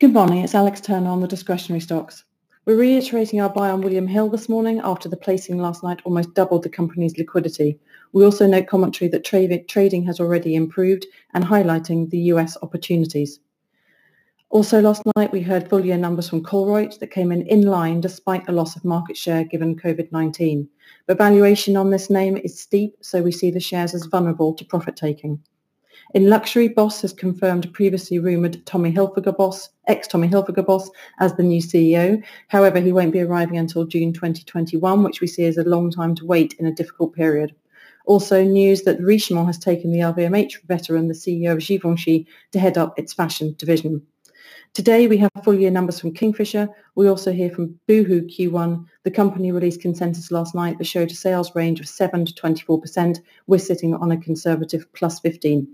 Good morning. It's Alex Turner on the discretionary stocks. We're reiterating our buy on William Hill this morning after the placing last night almost doubled the company's liquidity. We also note commentary that trading has already improved and highlighting the U.S. opportunities. Also last night, we heard full year numbers from Colruyt that came in in line despite a loss of market share given COVID-19. But valuation on this name is steep, so we see the shares as vulnerable to profit taking. In luxury, Boss has confirmed previously rumoured Tommy Hilfiger boss, ex-Tommy Hilfiger boss, as the new CEO. However, he won't be arriving until June 2021, which we see as a long time to wait in a difficult period. Also news that Richemont has taken the LVMH veteran, the CEO of Givenchy, to head up its fashion division. Today we have full year numbers from Kingfisher. We also hear from Boohoo Q1. The company released consensus last night that showed a sales range of 7 to 24%. We're sitting on a conservative plus 15.